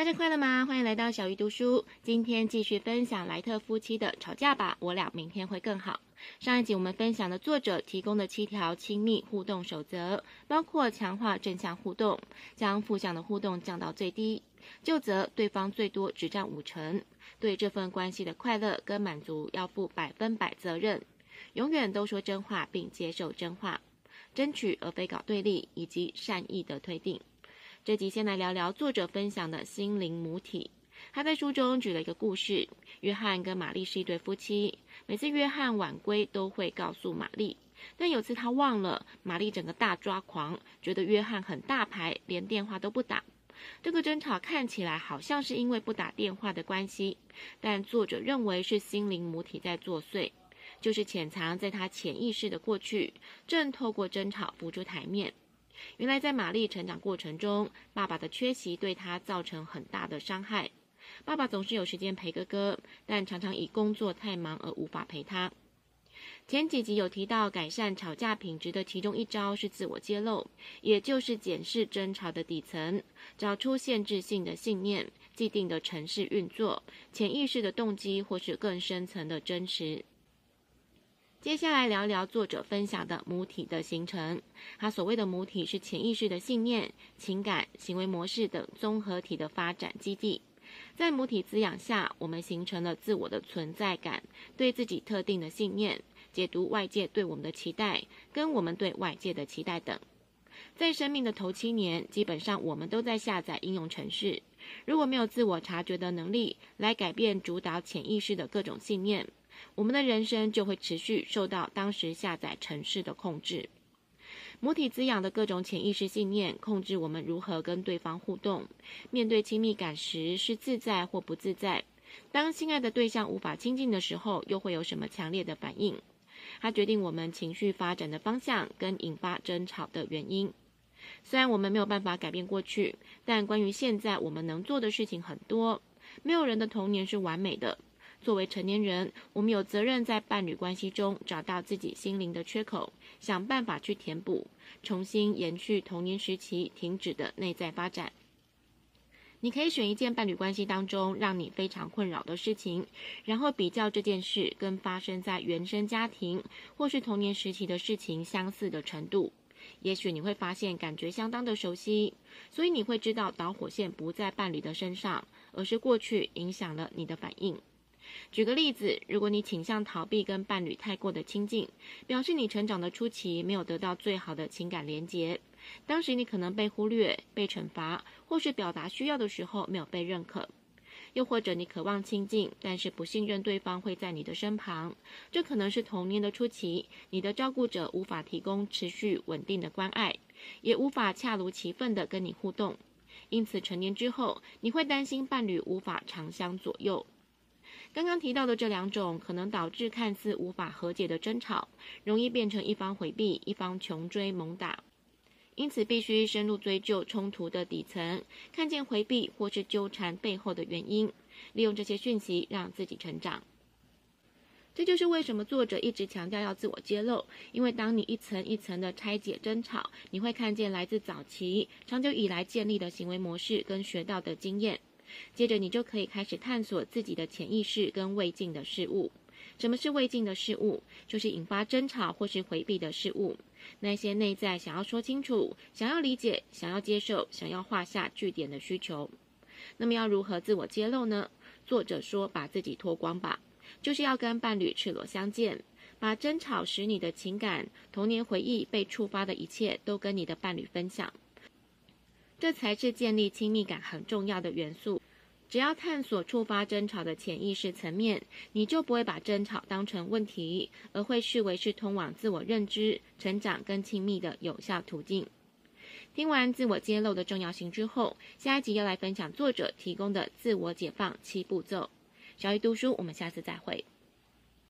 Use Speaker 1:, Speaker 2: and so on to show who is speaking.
Speaker 1: 大家快乐吗？欢迎来到小鱼读书。今天继续分享莱特夫妻的吵架吧，我俩明天会更好。上一集我们分享了作者提供的七条亲密互动守则，包括强化正向互动，将负向的互动降到最低，就责对方最多只占五成，对这份关系的快乐跟满足要负百分百责任，永远都说真话并接受真话，争取而非搞对立，以及善意的推定。这集先来聊聊作者分享的心灵母体。他在书中举了一个故事：约翰跟玛丽是一对夫妻，每次约翰晚归都会告诉玛丽，但有次他忘了，玛丽整个大抓狂，觉得约翰很大牌，连电话都不打。这个争吵看起来好像是因为不打电话的关系，但作者认为是心灵母体在作祟，就是潜藏在他潜意识的过去，正透过争吵浮出台面。原来，在玛丽成长过程中，爸爸的缺席对她造成很大的伤害。爸爸总是有时间陪哥哥，但常常以工作太忙而无法陪她。前几集有提到，改善吵架品质的其中一招是自我揭露，也就是检视争吵的底层，找出限制性的信念、既定的程式运作、潜意识的动机，或是更深层的真实。接下来聊聊作者分享的母体的形成。他所谓的母体是潜意识的信念、情感、行为模式等综合体的发展基地。在母体滋养下，我们形成了自我的存在感、对自己特定的信念、解读外界对我们的期待、跟我们对外界的期待等。在生命的头七年，基本上我们都在下载应用程式。如果没有自我察觉的能力，来改变主导潜意识的各种信念。我们的人生就会持续受到当时下载城市的控制。母体滋养的各种潜意识信念，控制我们如何跟对方互动。面对亲密感时是自在或不自在。当心爱的对象无法亲近的时候，又会有什么强烈的反应？它决定我们情绪发展的方向跟引发争吵的原因。虽然我们没有办法改变过去，但关于现在我们能做的事情很多。没有人的童年是完美的。作为成年人，我们有责任在伴侣关系中找到自己心灵的缺口，想办法去填补，重新延续童年时期停止的内在发展。你可以选一件伴侣关系当中让你非常困扰的事情，然后比较这件事跟发生在原生家庭或是童年时期的事情相似的程度。也许你会发现感觉相当的熟悉，所以你会知道导火线不在伴侣的身上，而是过去影响了你的反应。举个例子，如果你倾向逃避跟伴侣太过的亲近，表示你成长的初期没有得到最好的情感连结，当时你可能被忽略、被惩罚，或是表达需要的时候没有被认可。又或者你渴望亲近，但是不信任对方会在你的身旁，这可能是童年的初期，你的照顾者无法提供持续稳定的关爱，也无法恰如其分地跟你互动，因此成年之后，你会担心伴侣无法长相左右。刚刚提到的这两种，可能导致看似无法和解的争吵，容易变成一方回避，一方穷追猛打。因此，必须深入追究冲突的底层，看见回避或是纠缠背后的原因，利用这些讯息让自己成长。这就是为什么作者一直强调要自我揭露，因为当你一层一层的拆解争吵，你会看见来自早期、长久以来建立的行为模式跟学到的经验。接着，你就可以开始探索自己的潜意识跟未尽的事物。什么是未尽的事物？就是引发争吵或是回避的事物。那些内在想要说清楚、想要理解、想要接受、想要画下句点的需求。那么要如何自我揭露呢？作者说：把自己脱光吧，就是要跟伴侣赤裸相见，把争吵使你的情感、童年回忆被触发的一切都跟你的伴侣分享。这才是建立亲密感很重要的元素。只要探索触发争吵的潜意识层面，你就不会把争吵当成问题，而会视为是通往自我认知、成长跟亲密的有效途径。听完自我揭露的重要性之后，下一集要来分享作者提供的自我解放七步骤。小鱼读书，我们下次再会。